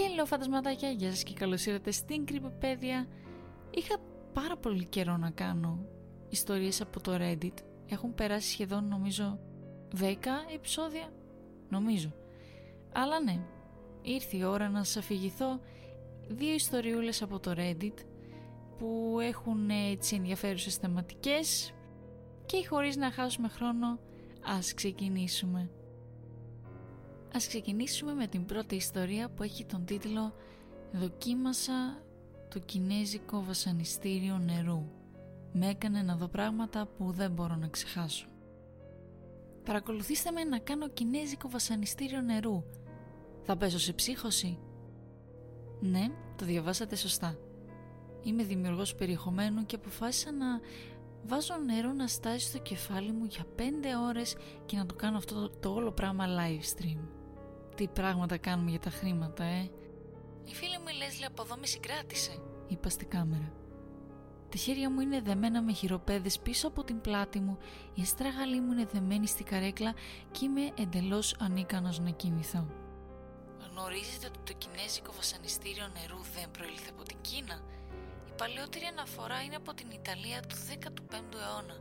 Χέλο φαντασματάκια, γεια σας και καλώς ήρθατε στην Κρυποπέδια. Είχα πάρα πολύ καιρό να κάνω ιστορίες από το Reddit. Έχουν περάσει σχεδόν νομίζω 10 επεισόδια, νομίζω. Αλλά ναι, ήρθε η ώρα να σας αφηγηθώ δύο ιστοριούλες από το Reddit που έχουν έτσι ενδιαφέρουσες θεματικές και χωρίς να χάσουμε χρόνο ας ξεκινήσουμε. Ας ξεκινήσουμε με την πρώτη ιστορία που έχει τον τίτλο «Δοκίμασα το κινέζικο βασανιστήριο νερού. Με έκανε να δω πράγματα που δεν μπορώ να ξεχάσω». Παρακολουθήστε με να κάνω κινέζικο βασανιστήριο νερού. Θα πέσω σε ψύχωση. Ναι, το διαβάσατε σωστά. Είμαι δημιουργός περιεχομένου και αποφάσισα να βάζω νερό να στάσει στο κεφάλι μου για 5 ώρες και να το κάνω αυτό το, το όλο πράγμα live stream. Τι πράγματα κάνουμε για τα χρήματα, ε. Η φίλη μου η Λέσλι από εδώ με συγκράτησε, είπα στη κάμερα. Τα χέρια μου είναι δεμένα με χειροπέδες πίσω από την πλάτη μου, η αστράγαλή μου είναι δεμένη στη καρέκλα και είμαι εντελώς ανίκανος να κινηθώ. Γνωρίζετε ότι το κινέζικο βασανιστήριο νερού δεν προήλθε από την Κίνα; Η παλαιότερη αναφορά είναι από την Ιταλία του 15ου αιώνα.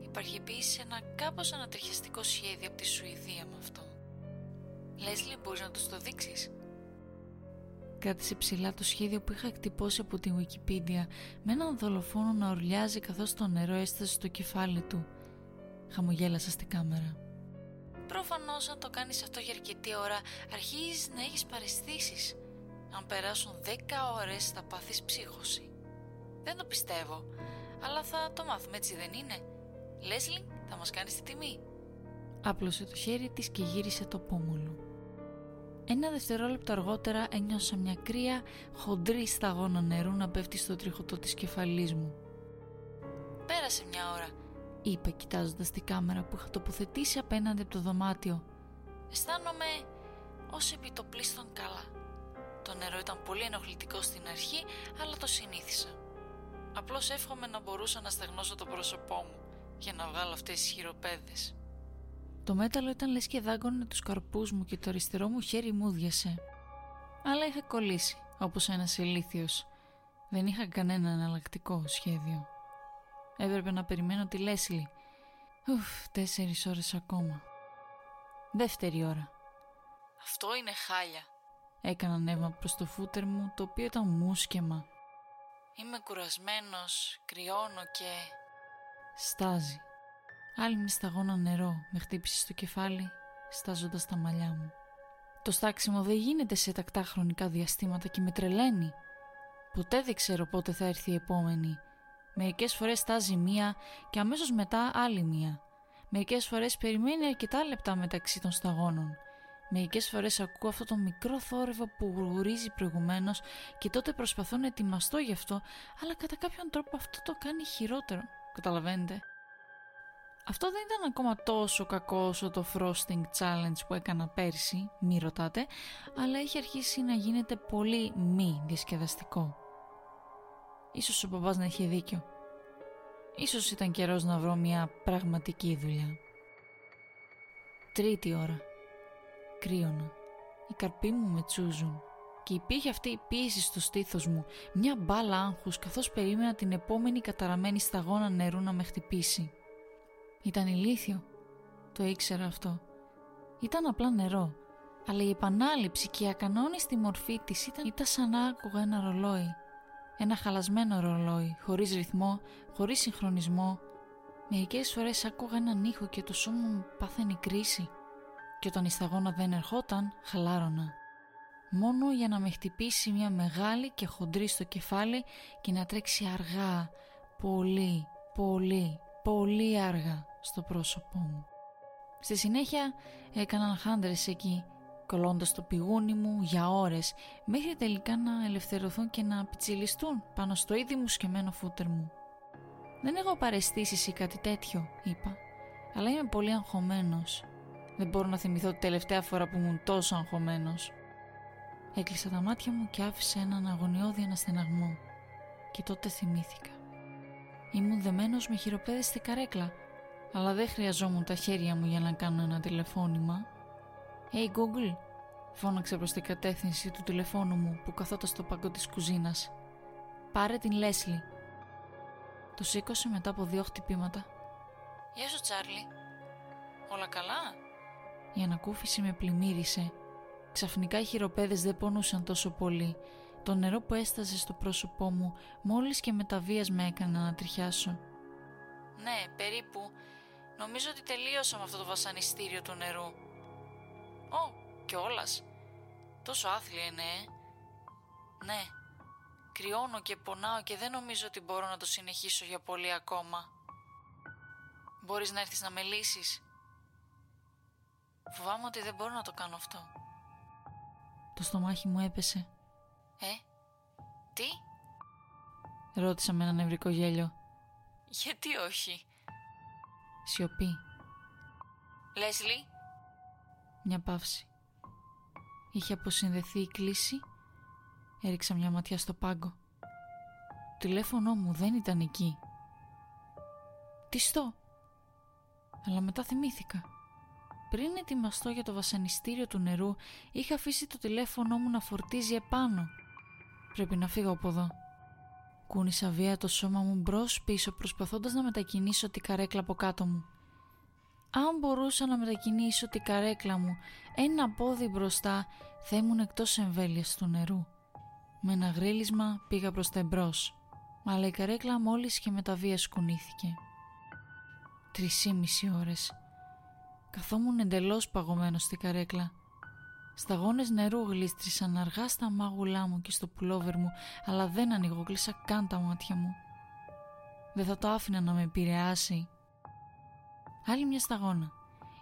Υπάρχει επίσης ένα κάπως ανατριχιαστικό σχέδιο από τη Σουηδία με αυτό. Λέσλι, μπορείς να τους το δείξεις; Κράτησε ψηλά το σχέδιο που είχα εκτυπώσει από την Wikipedia με έναν δολοφόνο να ορλιάζει καθώς το νερό έστασε στο κεφάλι του. Χαμογέλασα στη κάμερα. Προφανώς αν το κάνεις αυτό για αρκετή ώρα αρχίζεις να έχεις παραισθήσεις. Αν περάσουν 10 ώρες θα πάθεις ψύχωση. Δεν το πιστεύω, αλλά θα το μάθουμε έτσι δεν είναι. Λέσλι, θα μας κάνεις τη τιμή. Άπλωσε το χέρι της και γύρισε το πόμολο. Ένα δευτερόλεπτο αργότερα ένιωσα μια κρύα χοντρή σταγόνα νερού να πέφτει στο τριχωτό της κεφαλής μου. «Πέρασε μια ώρα», είπα κοιτάζοντας τη κάμερα που είχα τοποθετήσει απέναντι από το δωμάτιο. «Αισθάνομαι ως επιτοπλίστων καλά. Το νερό ήταν πολύ ενοχλητικό στην αρχή, αλλά το συνήθισα. Απλώς εύχομαι να μπορούσα να στεγνώσω το πρόσωπό μου για να βγάλω αυτές τις χειροπέδες». Το μέταλλο ήταν λες και δάγκωνε τους καρπούς μου και το αριστερό μου χέρι μου διασε. Αλλά είχα κολλήσει, όπως ένας ηλίθιος. Δεν είχα κανένα εναλλακτικό σχέδιο. Έπρεπε να περιμένω τη Λέσλι. Ουφ, τέσσερις ώρες ακόμα. Δεύτερη ώρα. Αυτό είναι χάλια. Έκανα νεύμα προς το φούτερ μου, το οποίο ήταν μουσκεμα. Είμαι κουρασμένος, κρυώνω και... Στάζει. Άλλη μια σταγόνα νερό με χτύπησε στο κεφάλι, στάζοντας τα μαλλιά μου. Το στάξιμο δεν γίνεται σε τακτά χρονικά διαστήματα και με τρελαίνει. Ποτέ δεν ξέρω πότε θα έρθει η επόμενη. Μερικές φορές στάζει μία και αμέσως μετά άλλη μία. Μερικές φορές περιμένει αρκετά λεπτά μεταξύ των σταγόνων. Μερικές φορές ακούω αυτό το μικρό θόρυβο που γουρίζει προηγουμένως και τότε προσπαθώ να ετοιμαστώ γι' αυτό, αλλά κατά κάποιον τρόπο αυτό το κάνει χειρότερο. Καταλαβαίνετε. Αυτό δεν ήταν ακόμα τόσο κακό όσο το frosting challenge που έκανα πέρσι, μη ρωτάτε, αλλά έχει αρχίσει να γίνεται πολύ μη διασκεδαστικό. Ίσως ο παπάς να είχε δίκιο. Ίσως ήταν καιρός να βρω μια πραγματική δουλειά. Τρίτη ώρα. Κρύωνα. Οι καρποί μου με τσούζουν και υπήρχε αυτή η πίεση στο στήθος μου, μια μπάλα άγχους καθώς περίμενα την επόμενη καταραμένη σταγόνα νερού να με χτυπήσει. Ήταν ηλίθιο. Το ήξερα αυτό. Ήταν απλά νερό. Αλλά η επανάληψη και η ακανόνιστη μορφή της ήταν, ήταν σαν να άκουγα ένα ρολόι. Ένα χαλασμένο ρολόι, χωρίς ρυθμό, χωρίς συγχρονισμό. Μερικές φορές άκουγα έναν ήχο και το σώμα μου πάθαινε κρίση. Και όταν η σταγόνα δεν ερχόταν, χαλάρωνα. Μόνο για να με χτυπήσει μια μεγάλη και χοντρή στο κεφάλι και να τρέξει αργά, πολύ, πολύ, πολύ αργά στο πρόσωπό μου. Στη συνέχεια έκαναν χάντρες εκεί, κολλώντας το πηγούνι μου για ώρες, μέχρι τελικά να ελευθερωθούν και να πιτσιλιστούν πάνω στο ήδη μου σκεμμένο φούτερ μου. «Δεν έχω παρεστήσεις ή κάτι τέτοιο», είπα, «αλλά είμαι πολύ αγχωμένος. Δεν μπορώ να θυμηθώ τη τελευταία φορά που ήμουν τόσο αγχωμένος». Έκλεισα τα μάτια μου και άφησα έναν αγωνιώδη αναστεναγμό. Και τότε θυμήθηκα. Ήμουν δεμένος με χειροπέδες στη καρέκλα αλλά δεν χρειαζόμουν τα χέρια μου για να κάνω ένα τηλεφώνημα. Hey Google, Φώναξε προς την κατεύθυνση του τηλεφώνου μου που καθόταν στο παγκό της κουζίνας. «Πάρε την Λέσλι». Το σήκωσε μετά από δύο χτυπήματα. «Γεια σου Τσάρλι». «Όλα καλά» Η ανακούφιση με πλημμύρισε. Ξαφνικά οι χειροπέδες δεν πονούσαν τόσο πολύ. Το νερό που έσταζε στο πρόσωπό μου μόλις και με τα βίας με έκανε να τριχιάσω. «Ναι, περίπου. Νομίζω ότι τελείωσα με αυτό το βασανιστήριο του νερού». «Ω, κιόλας. Τόσο άθλια είναι, ε. Ναι, κρυώνω και πονάω και δεν νομίζω ότι μπορώ να το συνεχίσω για πολύ ακόμα. Μπορείς να έρθεις να με λύσεις. Φοβάμαι ότι δεν μπορώ να το κάνω αυτό. Το στομάχι μου έπεσε. Ε, τι; Ρώτησα με ένα νευρικό γέλιο. Γιατί όχι; Σιωπή. Λέσλι. Μια παύση. Είχε αποσυνδεθεί η κλίση. Έριξα μια ματιά στο πάγκο. Το τηλέφωνο μου δεν ήταν εκεί. Τι στο; Αλλά μετά θυμήθηκα. Πριν ετοιμαστώ για το βασανιστήριο του νερού, είχα αφήσει το τηλέφωνό μου να φορτίζει επάνω. Πρέπει να φύγω από εδώ. Κούνησα βία το σώμα μου μπρος πίσω προσπαθώντας να μετακινήσω την καρέκλα από κάτω μου. Αν μπορούσα να μετακινήσω την καρέκλα μου ένα πόδι μπροστά θα ήμουν εκτός εμβέλειας του νερού. Με ένα γρίλισμα πήγα προς τα εμπρός, αλλά η καρέκλα μόλις και με τα βία σκουνήθηκε. Τρισήμιση ώρες. Καθόμουν εντελώς παγωμένος στη καρέκλα. Σταγόνες νερού γλίστρησαν αργά στα μάγουλά μου και στο πουλόβερ μου, αλλά δεν ανοιγόκλεισα καν τα μάτια μου. Δεν θα το άφηνα να με επηρεάσει. Άλλη μια σταγόνα.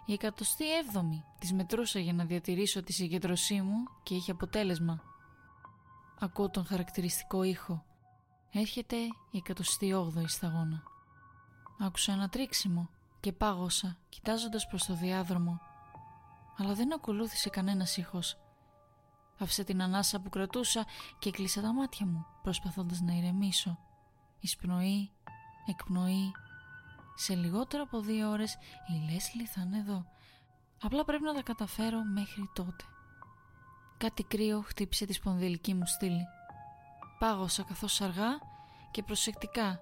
Η εκατοστή έβδομη της μετρούσα για να διατηρήσω τη συγκεντρωσή μου και είχε αποτέλεσμα. Ακούω τον χαρακτηριστικό ήχο. Έρχεται η εκατοστή όγδοη σταγόνα. Άκουσα ένα τρίξιμο και πάγωσα κοιτάζοντας προς το διάδρομο. Αλλά δεν ακολούθησε κανένας ήχος. Άφησα την ανάσα που κρατούσα και κλείσα τα μάτια μου προσπαθώντας να ηρεμήσω. Εισπνοή, εκπνοή. Σε λιγότερο από δύο ώρες η Λέσλι θα είναι εδώ. Απλά πρέπει να τα καταφέρω μέχρι τότε. Κάτι κρύο χτύπησε τη σπονδυλική μου στήλη. Πάγωσα καθώς αργά και προσεκτικά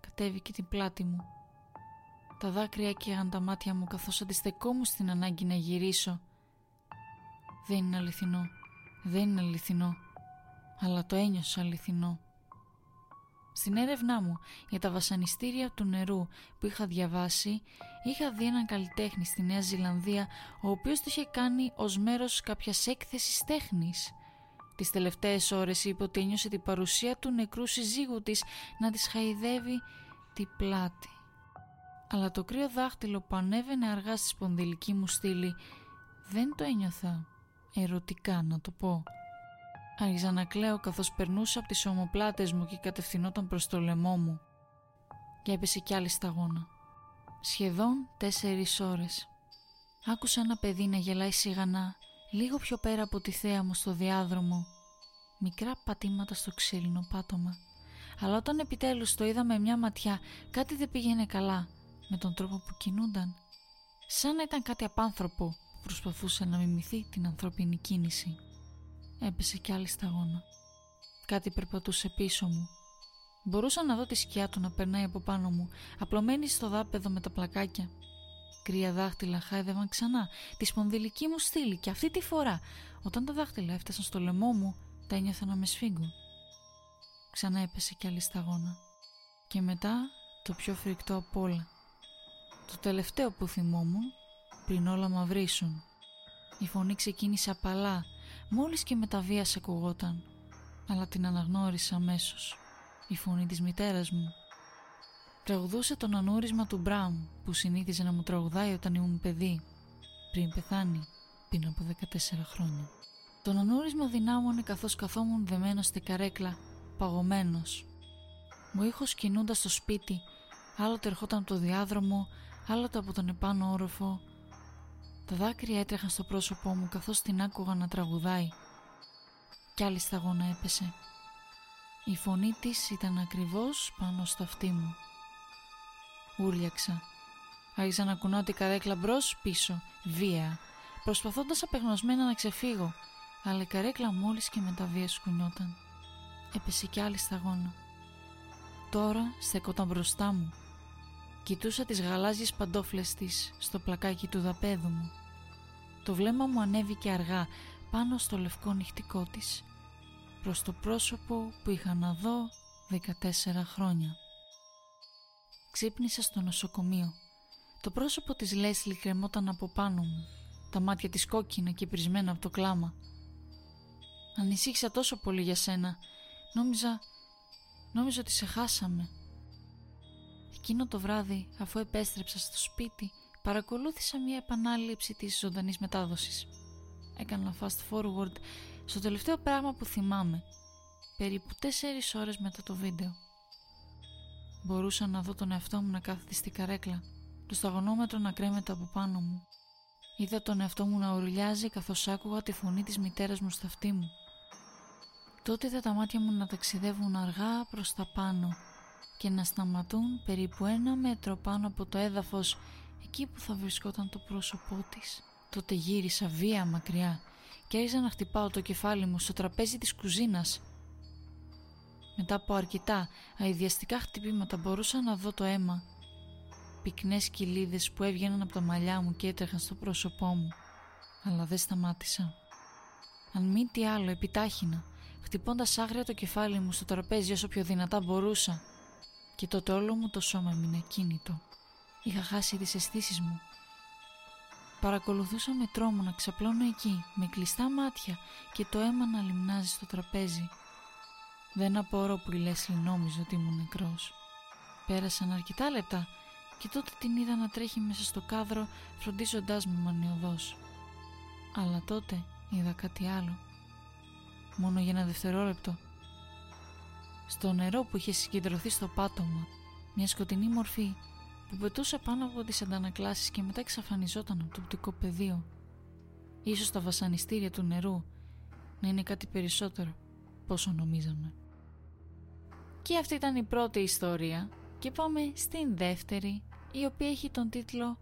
κατέβηκε την πλάτη μου. Τα δάκρυα έκαιγαν τα μάτια μου καθώς αντιστεκόμουν στην ανάγκη να γυρίσω. Δεν είναι αληθινό. Δεν είναι αληθινό. Αλλά το ένιωσα αληθινό. Στην έρευνά μου για τα βασανιστήρια του νερού που είχα διαβάσει, είχα δει έναν καλλιτέχνη στη Νέα Ζηλανδία, ο οποίος το είχε κάνει ως μέρος κάποιας έκθεσης τέχνης. Τις τελευταίες ώρες είπε ότι ένιωσε την παρουσία του νεκρού συζύγου της να της χαϊδεύει την πλάτη. Αλλά το κρύο δάχτυλο που ανέβαινε αργά στη σπονδυλική μου στήλη δεν το ένιωθα ερωτικά να το πω. Άρχιζα να κλαίω καθώς περνούσα από τις ομοπλάτες μου και κατευθυνόταν προς το λαιμό μου. Και έπεσε κι άλλη σταγόνα. Σχεδόν τέσσερις ώρες. Άκουσα ένα παιδί να γελάει σιγανά, λίγο πιο πέρα από τη θέα μου στο διάδρομο. Μικρά πατήματα στο ξύλινο πάτωμα. Αλλά όταν επιτέλους το είδα με μια ματιά, κάτι δεν πήγαινε καλά με τον τρόπο που κινούνταν. Σαν να ήταν κάτι απάνθρωπο που προσπαθούσε να μιμηθεί την ανθρώπινη κίνηση. Έπεσε κι άλλη σταγόνα. Κάτι περπατούσε πίσω μου. Μπορούσα να δω τη σκιά του να περνάει από πάνω μου, απλωμένη στο δάπεδο με τα πλακάκια. Κρύα δάχτυλα χάιδευαν ξανά τη σπονδυλική μου στήλη και αυτή τη φορά, όταν τα δάχτυλα έφτασαν στο λαιμό μου, τα ένιωθα να με σφίγγουν. Ξανά έπεσε κι άλλη σταγόνα. Και μετά το πιο φρικτό απ' όλα. Το τελευταίο που θυμόμουν πριν όλα μαυρίσουν. Η φωνή ξεκίνησε απαλά Μόλις και με τα βία ακουγόταν, αλλά την αναγνώρισα αμέσως. Η φωνή της μητέρας μου. Τραγουδούσε το ανούρισμα του Μπράουν που συνήθιζε να μου τραγουδάει όταν ήμουν παιδί, πριν πεθάνει πριν από 14 χρόνια. Το ανούρισμα δυνάμωνε καθώς καθόμουν δεμένο στη καρέκλα, παγωμένος. Ο ήχος κινούντας στο σπίτι, άλλοτε ερχόταν από το διάδρομο, άλλοτε από τον επάνω όροφο, τα δάκρυα έτρεχαν στο πρόσωπό μου καθώς την άκουγα να τραγουδάει. Κι άλλη σταγόνα έπεσε. Η φωνή της ήταν ακριβώς πάνω στο αυτί μου. Ούρλιαξα. Άρχισα να κουνάω την καρέκλα μπρος πίσω, βία. προσπαθώντας απεγνωσμένα να ξεφύγω, αλλά η καρέκλα μόλις και με τα βία σκουνιόταν. Έπεσε κι άλλη σταγόνα. Τώρα στεκόταν μπροστά μου. Κοιτούσα τις γαλάζιες παντόφλες της στο πλακάκι του δαπέδου μου. Το βλέμμα μου ανέβηκε αργά πάνω στο λευκό νυχτικό της, προς το πρόσωπο που είχα να δω 14 χρόνια. Ξύπνησα στο νοσοκομείο. Το πρόσωπο της Λέσλι κρεμόταν από πάνω μου, τα μάτια της κόκκινα και πρισμένα από το κλάμα. Ανησύχησα τόσο πολύ για σένα. Νόμιζα... Νόμιζα ότι σε χάσαμε. Εκείνο το βράδυ, αφού επέστρεψα στο σπίτι, παρακολούθησα μια επανάληψη της ζωντανής μετάδοσης. Έκανα fast forward στο τελευταίο πράγμα που θυμάμαι, περίπου τέσσερις ώρες μετά το βίντεο. Μπορούσα να δω τον εαυτό μου να κάθεται στη καρέκλα, το σταγονόμετρο να κρέμεται από πάνω μου. Είδα τον εαυτό μου να ουρλιάζει καθώς άκουγα τη φωνή της μητέρας μου στα αυτή μου. Τότε είδα τα μάτια μου να ταξιδεύουν αργά προς τα πάνω και να σταματούν περίπου ένα μέτρο πάνω από το έδαφος εκεί που θα βρισκόταν το πρόσωπό της. Τότε γύρισα βία μακριά και άρχισα να χτυπάω το κεφάλι μου στο τραπέζι της κουζίνας. Μετά από αρκετά αειδιαστικά χτυπήματα μπορούσα να δω το αίμα. Πυκνές κοιλίδες που έβγαιναν από τα μαλλιά μου και έτρεχαν στο πρόσωπό μου. Αλλά δεν σταμάτησα. Αν μη τι άλλο επιτάχυνα, χτυπώντας άγρια το κεφάλι μου στο τραπέζι όσο πιο δυνατά μπορούσα. Και τότε όλο μου το σώμα έμεινε κίνητο. Είχα χάσει τις αισθήσεις μου. Παρακολουθούσα με τρόμο να ξαπλώνω εκεί, με κλειστά μάτια και το αίμα να λιμνάζει στο τραπέζι. Δεν απορώ που η Λέσλι νόμιζε ότι ήμουν νεκρός. Πέρασαν αρκετά λεπτά και τότε την είδα να τρέχει μέσα στο κάδρο φροντίζοντάς με μανιωδώς. Αλλά τότε είδα κάτι άλλο. Μόνο για ένα δευτερόλεπτο. Στο νερό που είχε συγκεντρωθεί στο πάτωμα, μια σκοτεινή μορφή που πετούσε πάνω από τις αντανακλάσεις και μετά εξαφανιζόταν από το οπτικό πεδίο. Ίσως τα βασανιστήρια του νερού να είναι κάτι περισσότερο πόσο νομίζαμε. Και αυτή ήταν η πρώτη ιστορία και πάμε στην δεύτερη η οποία έχει τον τίτλο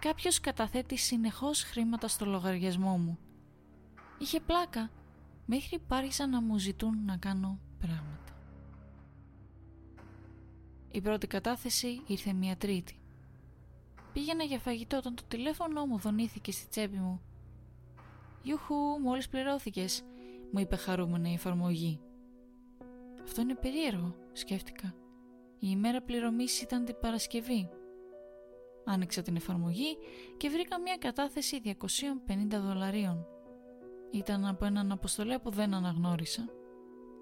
«Κάποιος καταθέτει συνεχώς χρήματα στο λογαριασμό μου». Είχε πλάκα μέχρι που να μου ζητούν να κάνω πράγματα. Η πρώτη κατάθεση ήρθε μια τρίτη. Πήγαινα για φαγητό όταν το τηλέφωνο μου δονήθηκε στη τσέπη μου. «Ιουχου, μόλις πληρώθηκες», μου είπε χαρούμενα η εφαρμογή. «Αυτό είναι περίεργο», σκέφτηκα. Η ημέρα πληρωμής ήταν την Παρασκευή. Άνοιξα την εφαρμογή και βρήκα μια κατάθεση 250 δολαρίων. Ήταν από έναν αποστολέ που δεν αναγνώρισα.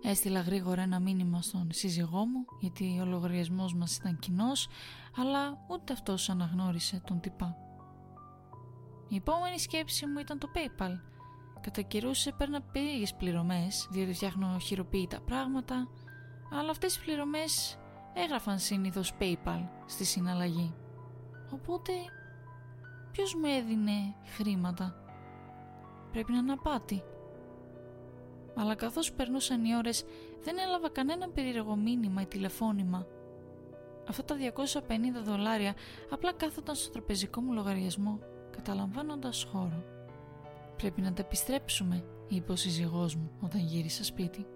Έστειλα γρήγορα ένα μήνυμα στον σύζυγό μου γιατί ο λογαριασμός μας ήταν κοινός, αλλά ούτε αυτός αναγνώρισε τον τυπά. Η επόμενη σκέψη μου ήταν το PayPal. Κατά καιρούς έπαιρνα περίεργες πληρωμές διότι φτιάχνω χειροποίητα πράγματα, αλλά αυτές οι πληρωμές έγραφαν συνήθως PayPal στη συναλλαγή. Οπότε ποιος μου έδινε χρήματα; Πρέπει να είναι απάτη αλλά καθώς περνούσαν οι ώρες δεν έλαβα κανένα περίεργο μήνυμα ή τηλεφώνημα. Αυτά τα 250 δολάρια απλά κάθονταν στο τραπεζικό μου λογαριασμό, καταλαμβάνοντας χώρο. «Πρέπει να τα επιστρέψουμε», είπε ο σύζυγός μου όταν γύρισα σπίτι.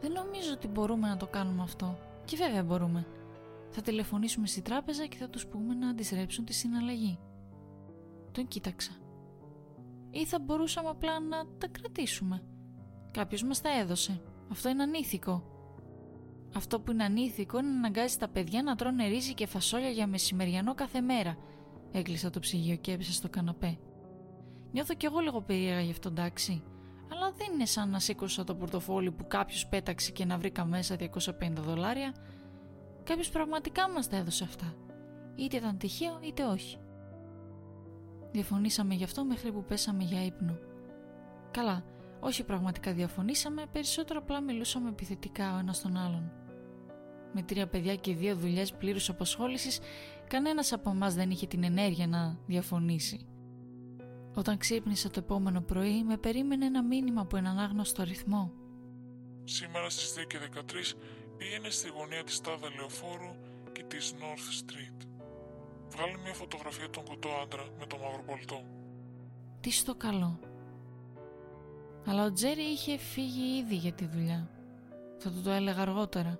«Δεν νομίζω ότι μπορούμε να το κάνουμε αυτό. Και βέβαια μπορούμε. Θα τηλεφωνήσουμε στη τράπεζα και θα τους πούμε να αντιστρέψουν τη συναλλαγή». Τον κοίταξα. Ή θα μπορούσαμε απλά να τα κρατήσουμε Κάποιος μας τα έδωσε. Αυτό είναι ανήθικο. Αυτό που είναι ανήθικο είναι να αναγκάζει τα παιδιά να τρώνε ρύζι και φασόλια για μεσημεριανό κάθε μέρα. Έκλεισα το ψυγείο και έπεσα στο καναπέ. Νιώθω κι εγώ λίγο περίεργα γι' αυτό, εντάξει. Αλλά δεν είναι σαν να σήκωσα το πορτοφόλι που κάποιος πέταξε και να βρήκα μέσα 250 δολάρια. Κάποιος πραγματικά μας τα έδωσε αυτά. Είτε ήταν τυχαίο είτε όχι. Διαφωνήσαμε γι' αυτό μέχρι που πέσαμε για ύπνο. Καλά, όχι πραγματικά διαφωνήσαμε, περισσότερο απλά μιλούσαμε επιθετικά ο ένας τον άλλον. Με τρία παιδιά και δύο δουλειές πλήρους απασχόληση, κανένας από εμάς δεν είχε την ενέργεια να διαφωνήσει. Όταν ξύπνησα το επόμενο πρωί, με περίμενε ένα μήνυμα από έναν άγνωστο αριθμό. Σήμερα στις 2 και 13 πήγαινε στη γωνία της Τάδα Λεωφόρου και της North Street. Βγάλε μια φωτογραφία των κοντό άντρα με το μαύρο πολτό. Τι στο καλό. Αλλά ο Τζέρι είχε φύγει ήδη για τη δουλειά. Θα του το έλεγα αργότερα.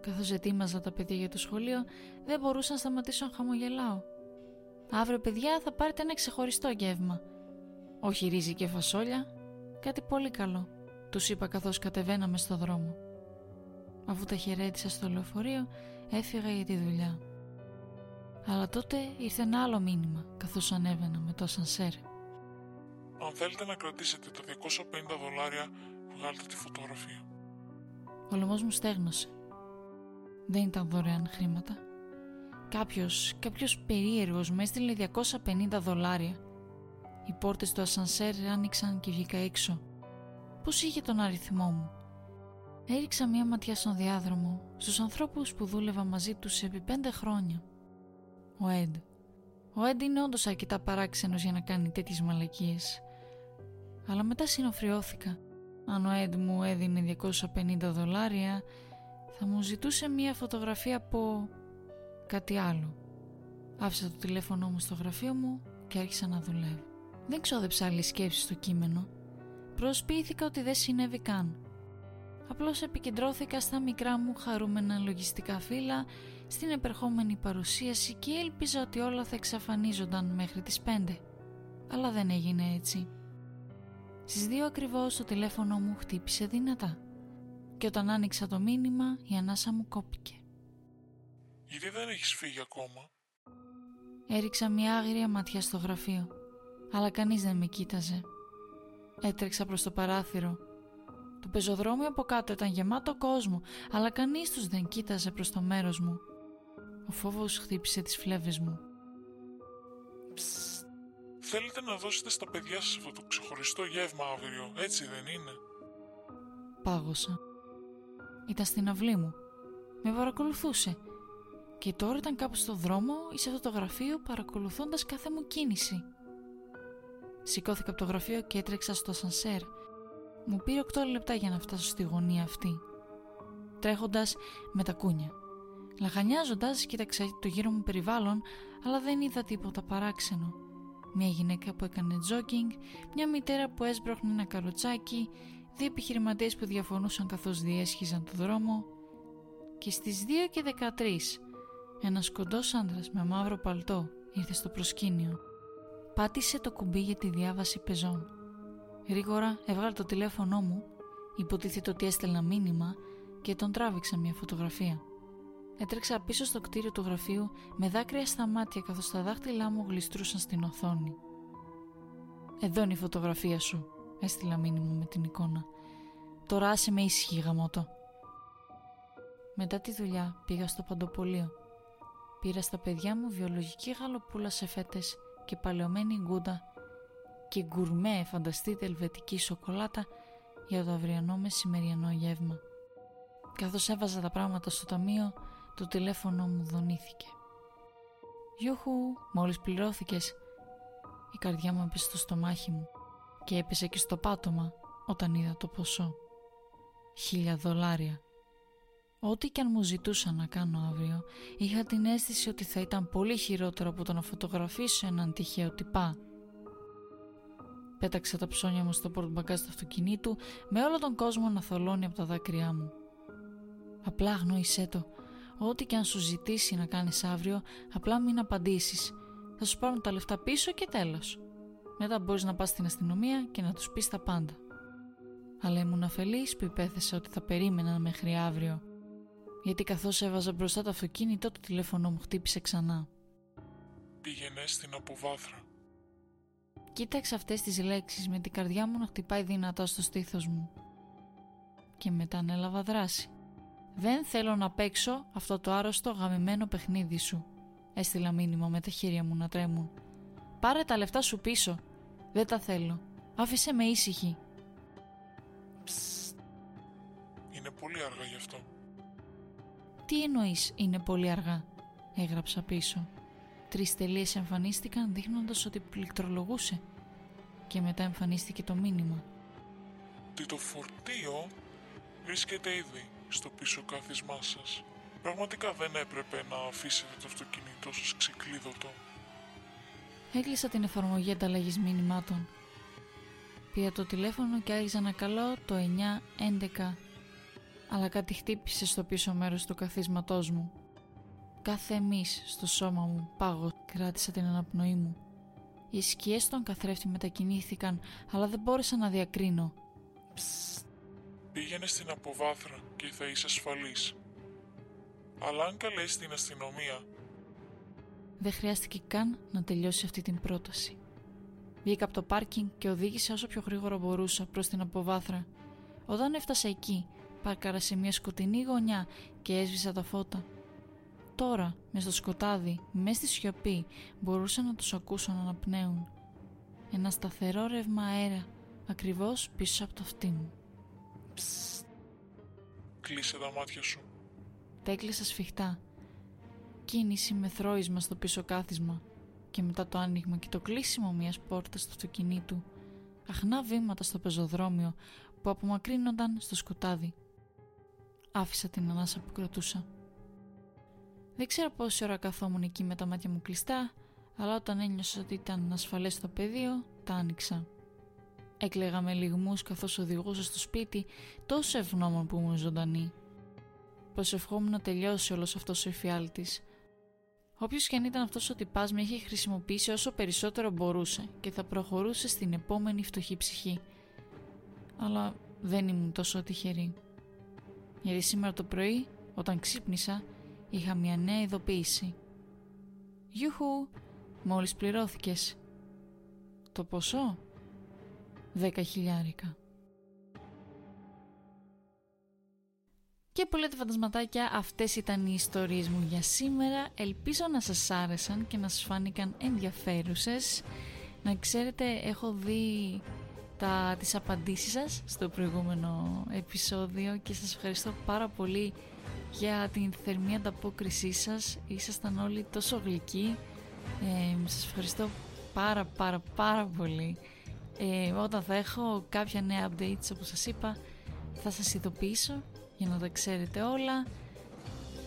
Καθώς ετοίμαζα τα παιδιά για το σχολείο, δεν μπορούσα να σταματήσω να χαμογελάω. Αύριο, παιδιά, θα πάρετε ένα ξεχωριστό γεύμα. Όχι ρύζι και φασόλια, κάτι πολύ καλό, τους είπα καθώς κατεβαίναμε στο δρόμο. Αφού τα χαιρέτησα στο λεωφορείο, έφυγα για τη δουλειά. Αλλά τότε ήρθε ένα άλλο μήνυμα, καθώς ανέβαινα με το σανσέρ. Αν θέλετε να κρατήσετε τα 250 δολάρια, βγάλτε τη φωτογραφία. Ο λαιμός μου στέγνωσε. Δεν ήταν δωρεάν χρήματα. Κάποιος, κάποιος περίεργος με έστειλε 250 δολάρια. Οι πόρτες του ασανσέρ άνοιξαν και βγήκα έξω. Πώς είχε τον αριθμό μου; Έριξα μία ματιά στον διάδρομο, στους ανθρώπους που δούλευα μαζί τους επί πέντε χρόνια. Ο Έντ. Ο Έντ είναι όντως αρκετά παράξενος για να κάνει τέτοιες μαλακίες. Αλλά μετά συνοφριώθηκα. Αν ο Έντ μου έδινε 250 δολάρια, θα μου ζητούσε μία φωτογραφία από κάτι άλλο. Άφησα το τηλέφωνό μου στο γραφείο μου και άρχισα να δουλεύω. Δεν ξόδεψα άλλη σκέψη στο κείμενο. Προσποιήθηκα ότι δεν συνέβη καν. Απλώς επικεντρώθηκα στα μικρά μου χαρούμενα λογιστικά φύλλα, στην επερχόμενη παρουσίαση και έλπιζα ότι όλα θα εξαφανίζονταν μέχρι τις πέντε. Αλλά δεν έγινε έτσι. Στις δύο ακριβώς το τηλέφωνο μου χτύπησε δυνατά και όταν άνοιξα το μήνυμα η ανάσα μου κόπηκε. Γιατί δεν έχεις φύγει ακόμα; Έριξα μια άγρια ματιά στο γραφείο, αλλά κανείς δεν με κοίταζε. Έτρεξα προς το παράθυρο. Το πεζοδρόμιο από κάτω ήταν γεμάτο κόσμο, αλλά κανείς τους δεν κοίταζε προς το μέρος μου. Ο φόβος χτύπησε τις φλέβες μου. Ψ, θέλετε να δώσετε στα παιδιά σας αυτό το ξεχωριστό γεύμα αύριο, έτσι δεν είναι; Πάγωσα. Ήταν στην αυλή μου. Με παρακολουθούσε. Και τώρα ήταν κάπου στο δρόμο ή σε αυτό το γραφείο παρακολουθώντας κάθε μου κίνηση. Σηκώθηκα από το γραφείο και έτρεξα στο σανσέρ. Μου πήρε 8 λεπτά για να φτάσω στη γωνία αυτή. Τρέχοντας με τα κούνια. Λαχανιάζοντας κοίταξα το γύρο μου περιβάλλον, αλλά δεν είδα τίποτα παράξενο. Μια γυναίκα που έκανε τζόκινγκ, μια μητέρα που έσπροχνε ένα καροτσάκι, δύο επιχειρηματίες που διαφωνούσαν καθώς διέσχιζαν το δρόμο και στις 2 και 13 ένας κοντός άντρας με μαύρο παλτό ήρθε στο προσκήνιο. Πάτησε το κουμπί για τη διάβαση πεζών. Γρήγορα έβγαλε το τηλέφωνό μου, υποτίθεται ότι έστελνα μήνυμα και τον τράβηξα μια φωτογραφία. Έτρεξα πίσω στο κτίριο του γραφείου με δάκρυα στα μάτια καθώς τα δάχτυλά μου γλιστρούσαν στην οθόνη. «Εδώ είναι η φωτογραφία σου», έστειλα μήνυμα με την εικόνα. «Τώρα άσε με ήσυχη γαμότο». Μετά τη δουλειά πήγα στο παντοπολείο. Πήρα στα παιδιά μου βιολογική γαλοπούλα σε φέτες και παλαιωμένη γκούντα και γκουρμέ φανταστείτε ελβετική σοκολάτα για το αυριανό μεσημεριανό γεύμα. Καθώς έβαζα τα πράγματα στο ταμείο, το τηλέφωνο μου δονήθηκε. «Γιούχου, μόλις πληρώθηκες». Η καρδιά μου έπεσε στο στομάχι μου και έπεσε και στο πάτωμα όταν είδα το ποσό. Χίλια δολάρια. Ό,τι και αν μου ζητούσαν να κάνω αύριο, είχα την αίσθηση ότι θα ήταν πολύ χειρότερο από το να φωτογραφίσω έναν τυχαίο τυπά. Πέταξα τα ψώνια μου στο πορτμπαγκάζ του αυτοκινήτου με όλο τον κόσμο να θολώνει από τα δάκρυά μου. Απλά γνώρισέ το. Ό,τι και αν σου ζητήσει να κάνεις αύριο, απλά μην απαντήσεις. Θα σου πάρουν τα λεφτά πίσω και τέλος. Μετά μπορείς να πας στην αστυνομία και να τους πεις τα πάντα. Αλλά ήμουν αφελής που υπέθεσα ότι θα περίμενα μέχρι αύριο γιατί καθώς έβαζα μπροστά το αυτοκίνητο το τηλέφωνο μου χτύπησε ξανά. Πήγαινε στην αποβάθρα. Κοίταξα αυτές τις λέξεις με την καρδιά μου να χτυπάει δυνατά στο στήθος μου. Και μετά ανέλαβα δράση. Δεν θέλω να παίξω αυτό το άρρωστο γαμημένο παιχνίδι σου. Έστειλα μήνυμα με τα χέρια μου να τρέμουν. Πάρε τα λεφτά σου πίσω. Δεν τα θέλω. Άφησε με ήσυχη. Είναι πολύ αργά γι' αυτό. Τι εννοείς είναι πολύ αργά, έγραψα πίσω. Τρεις τελείες εμφανίστηκαν δείχνοντας ότι πληκτρολογούσε και μετά εμφανίστηκε το μήνυμα. Τι το φορτίο βρίσκεται ήδη στο πίσω κάθισμά σας. Πραγματικά δεν έπρεπε να αφήσετε το αυτοκίνητό σας ξεκλείδωτο. Έκλεισα την εφαρμογή ανταλλαγής μηνυμάτων. Πήρα το τηλέφωνο και άρχισα να καλώ το 911 αλλά κάτι χτύπησε στο πίσω μέρος του καθίσματός μου. Κάθε μυς στο σώμα μου πάγω κράτησα την αναπνοή μου. Οι σκιές στον καθρέφτη μετακινήθηκαν αλλά δεν μπόρεσα να διακρίνω. Ψ, πήγαινε στην αποβάθρα και θα είσαι ασφαλής. Αλλά αν καλέσει την αστυνομία... Δεν χρειάστηκε καν να τελειώσει αυτή την πρόταση. Βγήκα από το πάρκινγκ και οδήγησα όσο πιο γρήγορα μπορούσα προς την αποβάθρα. Όταν έφτασα εκεί, πάρκαρα σε μια σκοτεινή γωνιά και έσβησα τα φώτα. Τώρα, μες στο σκοτάδι, μες στη σιωπή, μπορούσα να τους ακούσω να αναπνέουν. Ένα σταθερό ρεύμα αέρα, ακριβώς πίσω από το αυτί μου. Ψ, κλείσε τα μάτια σου. Τα έκλεισα σφιχτά. Κίνηση με θρόισμα στο πίσω κάθισμα και μετά το άνοιγμα και το κλείσιμο μιας πόρτας του αυτοκινήτου. Αχνά βήματα στο πεζοδρόμιο που απομακρύνονταν στο σκοτάδι. Άφησα την ανάσα που κρατούσα. Δεν ξέρω πόση ώρα καθόμουν εκεί με τα μάτια μου κλειστά, αλλά όταν ένιωσα ότι ήταν ασφαλές το πεδίο, τα άνοιξα. Έκλαιγα με λιγμούς καθώς οδηγούσα στο σπίτι, τόσο ευγνώμων που ήμουν ζωντανή. Προσευχόμουν να τελειώσει όλος αυτός ο εφιάλτης. Όποιος και αν ήταν αυτός ο τυπάς με είχε χρησιμοποιήσει όσο περισσότερο μπορούσε και θα προχωρούσε στην επόμενη φτωχή ψυχή. Αλλά δεν ήμουν τόσο τυχερή. Γιατί σήμερα το πρωί, όταν ξύπνησα, είχα μια νέα ειδοποίηση. Γιούχου, μόλις πληρώθηκες. Το ποσό; Δέκα χιλιάρικα. Και που λέτε φαντασματάκια, αυτές ήταν οι ιστορίες μου για σήμερα. Ελπίζω να σας άρεσαν και να σας φάνηκαν ενδιαφέρουσες. Να ξέρετε, έχω δει τα, τις απαντήσεις σας στο προηγούμενο επεισόδιο και σας ευχαριστώ πάρα πολύ για την θερμή ανταπόκρισή σας. Ήσασταν όλοι τόσο γλυκοί. Ε, σας ευχαριστώ πάρα πάρα πάρα πολύ. Ε, όταν θα έχω κάποια νέα updates όπως σας είπα θα σας ειδοποιήσω για να τα ξέρετε όλα.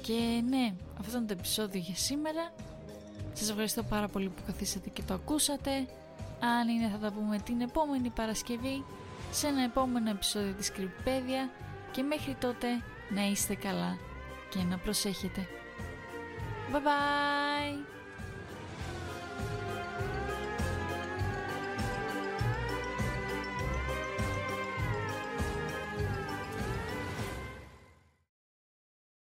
Και ναι, αυτό ήταν το επεισόδιο για σήμερα. Σας ευχαριστώ πάρα πολύ που καθίσατε και το ακούσατε. Αν είναι θα τα πούμε την επόμενη Παρασκευή σε ένα επόμενο επεισόδιο της Κρυπέδια και μέχρι τότε να είστε καλά και να προσέχετε. Bye bye!